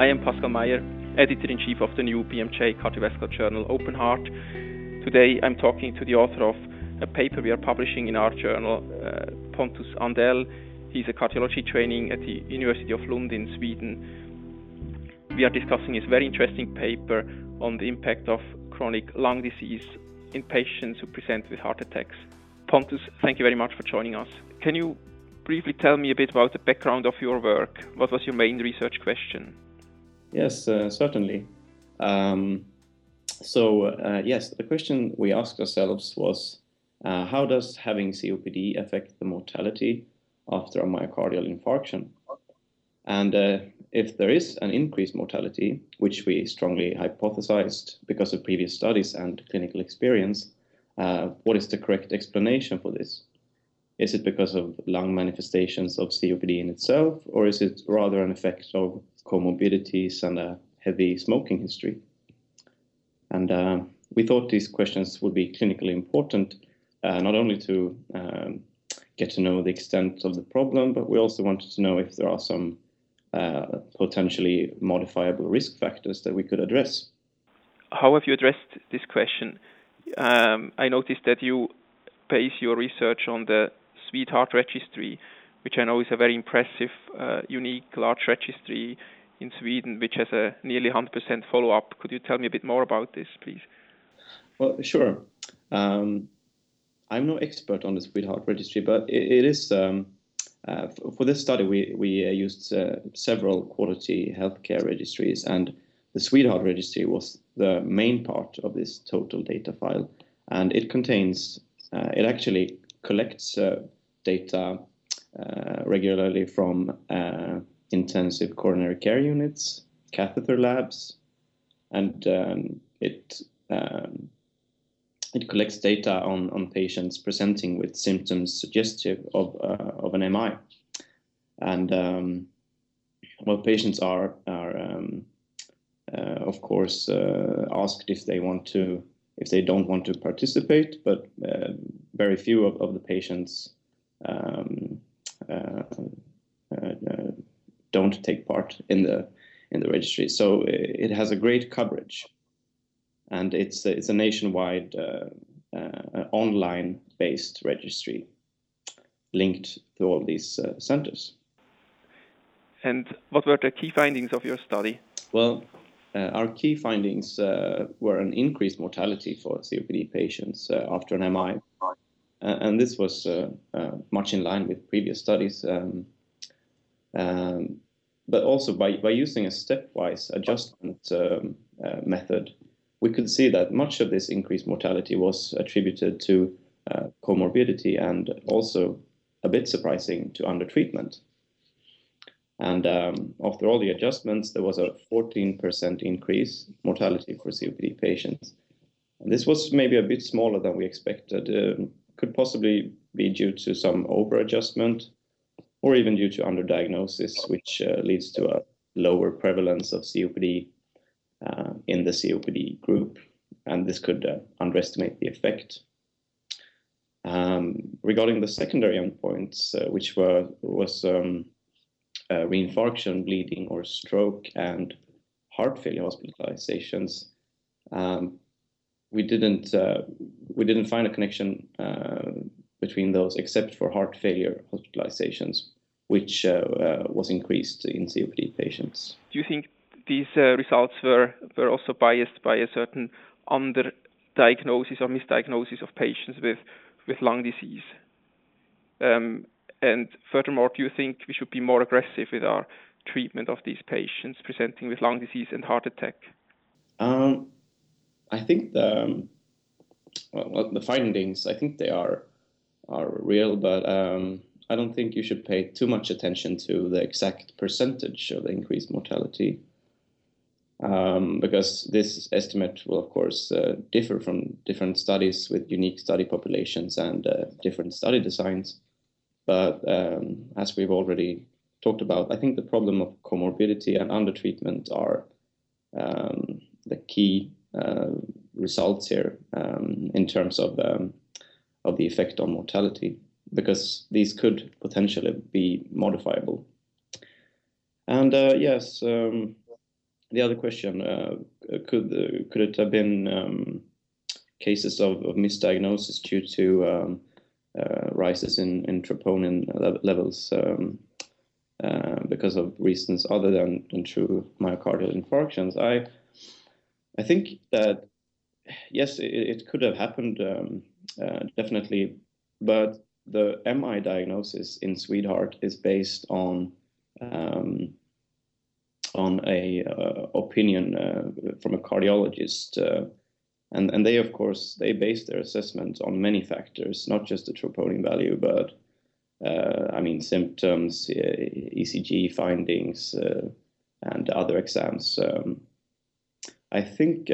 I am Pascal Meier, editor in chief of the new BMJ cardiovascular journal Open Heart. Today I'm talking to the author of a paper we are publishing in our journal, uh, Pontus Andell. He's a cardiology training at the University of Lund in Sweden. We are discussing his very interesting paper on the impact of chronic lung disease in patients who present with heart attacks. Pontus, thank you very much for joining us. Can you briefly tell me a bit about the background of your work? What was your main research question? Yes, uh, certainly. Um, so, uh, yes, the question we asked ourselves was uh, how does having COPD affect the mortality after a myocardial infarction? And if there is an increased mortality, which we strongly hypothesized because of previous studies and clinical experience, uh, what is the correct explanation for this? Is it because of lung manifestations of COPD in itself, or is it rather an effect of comorbidities and a heavy smoking history. And uh, we thought these questions would be clinically important, uh, not only to um, get to know the extent of the problem, but we also wanted to know if there are some uh, potentially modifiable risk factors that we could address. How have you addressed this question? Um, I noticed that you base your research on the SWEDEHEART Registry, which I know is a very impressive, uh, unique, large registry in Sweden, which has a nearly 100% follow-up. Could you tell me a bit more about this, please? Well, sure. Um, I'm no expert on the SWEDEHEART Registry, but it, it is um, uh, for, this study we we uh, used uh, several quality healthcare registries, and the SWEDEHEART Registry was the main part of this total data file, and it contains uh, it actually collects uh, data uh, regularly from intensive coronary care units, catheter labs, and um, it um, it collects data on, on patients presenting with symptoms suggestive of, uh, of an MI. And um, well, patients are, are um, uh, of course, uh, asked if they want to, if they don't want to participate, but uh, very few of, of the patients um, uh, uh, don't take part in the in the registry. So uh, it has a great coverage, and it's it's a nationwide uh, uh, online based registry linked to all these uh, centers. And what were the key findings of your study? Well, uh, our key findings uh, were an increased mortality for COPD patients after an MI, and this was much in line with previous studies. Um, um, but also by, by using a stepwise adjustment um, uh, method, we could see that much of this increased mortality was attributed to uh, comorbidity and also a bit surprising to undertreatment. And um, after all the adjustments, there was a 14% increase mortality for COPD patients. And this was maybe a bit smaller than we expected. Uh, could possibly be due to some over-adjustment or even due to underdiagnosis, which uh, leads to a lower prevalence of COPD uh, in the COPD group. And this could uh, underestimate the effect. Um, regarding the secondary endpoints, uh, which were was um, uh, reinfarction, bleeding, or stroke, and heart failure hospitalizations, um, we didn't uh, we didn't find a connection between those, except for heart failure hospitalizations, which uh, uh, was increased in COPD patients. Do you think these uh, results were, were also biased by a certain underdiagnosis or misdiagnosis of patients with, with lung disease? Um, and furthermore, do you think we should be more aggressive with our treatment of these patients presenting with lung disease and heart attack? Um, I think the, um, well, the findings, I think they are are real, but um, I don't think you should pay too much attention to the exact percentage of the increased mortality. Um, because this estimate will, of course, uh, differ from different studies with unique study populations and uh, different study designs. But um, as we've already talked about, I think the problem of comorbidity and undertreatment are um, the key uh, results here um, in terms of um, of the effect on mortality, because these could potentially be modifiable. And uh, yes, um, the other question uh, could could it have been um, cases of, of, misdiagnosis due to um, uh, rises in, in troponin levels um, uh, because of reasons other than, than true myocardial infarctions? I I think that yes, it, it could have happened um, uh, definitely, but the MI diagnosis in SWEDEHEART is based on um, on a uh, opinion uh, from a cardiologist, uh, and and they of course they base their assessment on many factors, not just the troponin value, but uh, I mean symptoms, ECG findings, and other exams. Um, I think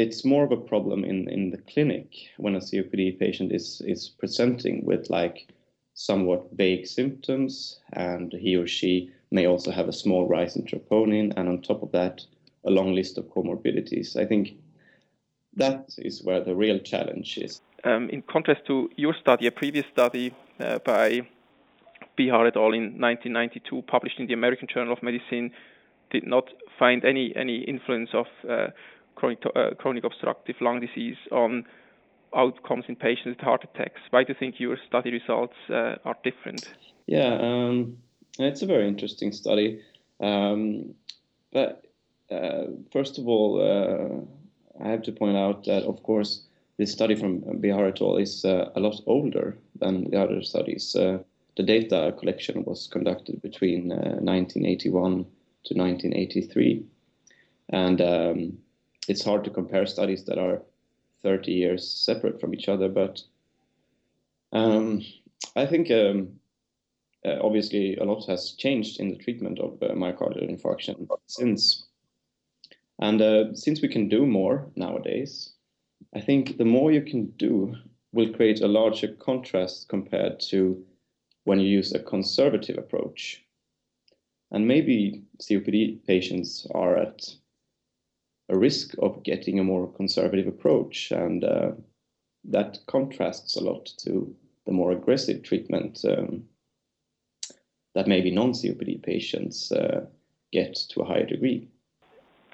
it's more of a problem in, in the clinic when a COPD patient is, is presenting with like somewhat vague symptoms and he or she may also have a small rise in troponin and on top of that a long list of comorbidities. I think that is where the real challenge is. Um, in contrast to your study, a previous study uh, by Behar et al. in 1992, published in the American Journal of Medicine, did not find any any influence of uh, chronic, uh, chronic obstructive lung disease on outcomes in patients with heart attacks. Why do you think your study results uh, are different? Yeah, um, it's a very interesting study. Um, but uh, first of all, uh, I have to point out that, of course, this study from Behar et al. is uh, a lot older than the other studies. Uh, the data collection was conducted between 1981 to 1983. And um, it's hard to compare studies that are 30 years separate from each other. But um, I think um, uh, obviously a lot has changed in the treatment of uh, myocardial infarction since. And uh, since we can do more nowadays, I think the more you can do will create a larger contrast compared to when you use a conservative approach. And maybe COPD patients are at a risk of getting a more conservative approach, and uh, that contrasts a lot to the more aggressive treatment um, that maybe non-COPD patients uh, get to a higher degree.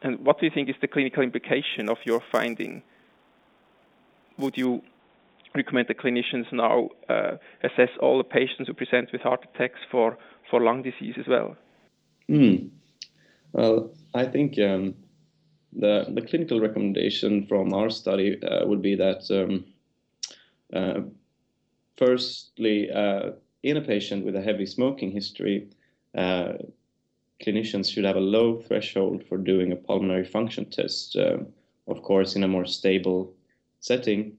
And what do you think is the clinical implication of your finding? Would you recommend the clinicians now uh, assess all the patients who present with heart attacks for, for lung disease as well? Mm. Well, I think um, the, the clinical recommendation from our study uh, would be that um, uh, firstly, uh, in a patient with a heavy smoking history, uh, clinicians should have a low threshold for doing a pulmonary function test, uh, of course, in a more stable setting.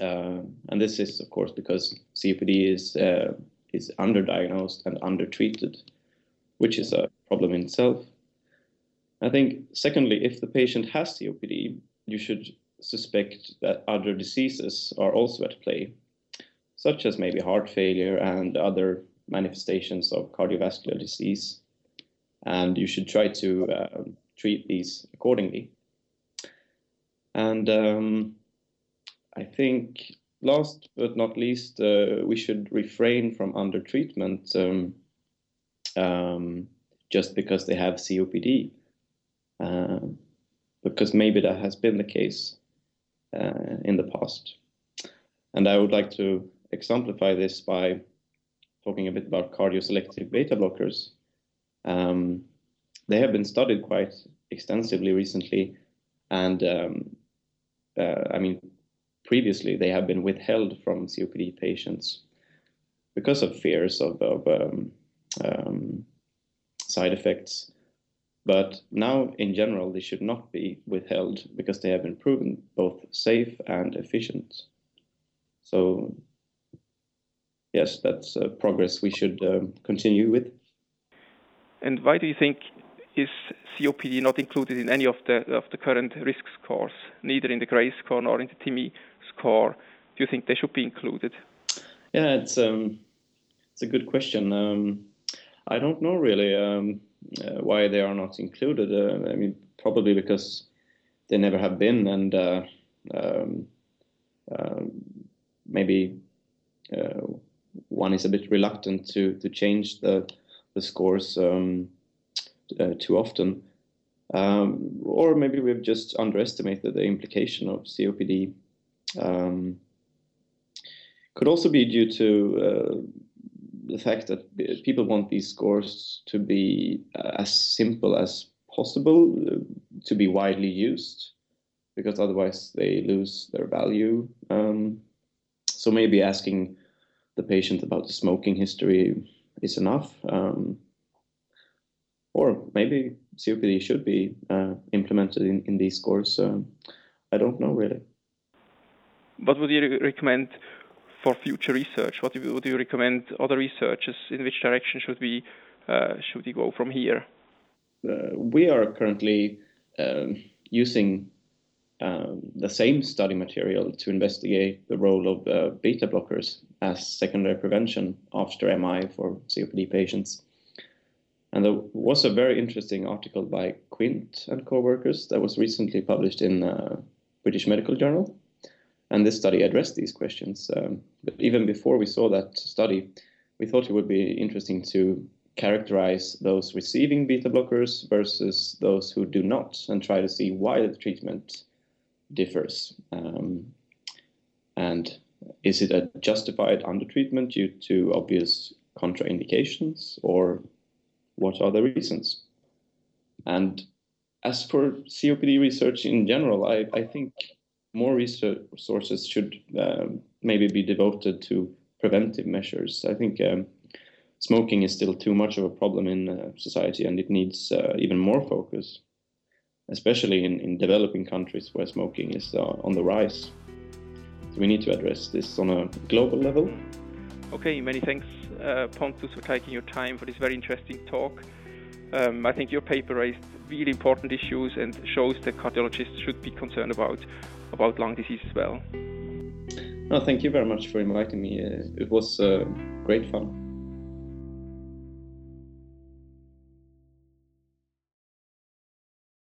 Uh, and this is, of course, because COPD is, is underdiagnosed and undertreated, which is a problem in itself. I think, secondly, if the patient has COPD, you should suspect that other diseases are also at play, such as maybe heart failure and other manifestations of cardiovascular disease. And you should try to uh, treat these accordingly. And um, I think, last but not least, uh, we should refrain from undertreatment um, um, just because they have COPD uh, because maybe that has been the case uh, in the past. And I would like to exemplify this by talking a bit about cardioselective beta blockers. Um, they have been studied quite extensively recently, and um, uh, I mean, previously they have been withheld from COPD patients because of fears of, of um, um side effects but now, in general, they should not be withheld because they have been proven both safe and efficient. So, yes, that's uh, progress we should um, continue with. And why do you think is COPD not included in any of the of the current risk scores, neither in the GRACE score nor in the TIMI score? Do you think they should be included? Yeah, it's um, it's a good question. Um, I don't know really. Um, uh, why they are not included. Uh, I mean, probably because they never have been, and uh, um, maybe one is a bit reluctant to to change the the scores. Um, uh, too often. Um, or maybe we've just underestimated the implication of COPD. Um, could also be due to uh, the fact that people want these scores to be uh, as simple as possible, uh, to be widely used, because otherwise they lose their value. Um, so maybe asking the patient about the smoking history is enough. Um, or maybe COPD should be uh, implemented in, in these scores. Um, I don't know really. What would you recommend for future research? What would you recommend other researchers? In which direction should we uh, should we go from here? Uh, we are currently um, using um, the same study material to investigate the role of uh, beta blockers as secondary prevention after MI for COPD patients. And there was a very interesting article by Quint and co-workers that was recently published in uh, British Medical Journal. And this study addressed these questions. Um, but even before we saw that study, we thought it would be interesting to characterize those receiving beta blockers versus those who do not and try to see why the treatment differs. Um, and is it a justified undertreatment due to obvious contraindications or what are the reasons? And as for COPD research in general, I, I think more resources should uh, maybe be devoted to preventive measures. I think um, smoking is still too much of a problem in uh, society and it needs uh, even more focus, especially in, in developing countries where smoking is uh, on the rise. So we need to address this on a global level. Okay, many thanks, uh, Pontus, for taking your time for this very interesting talk. Um, I think your paper raised really important issues and shows that cardiologists should be concerned about about lung disease as well. No, thank you very much for inviting me. Uh, it was uh, great fun.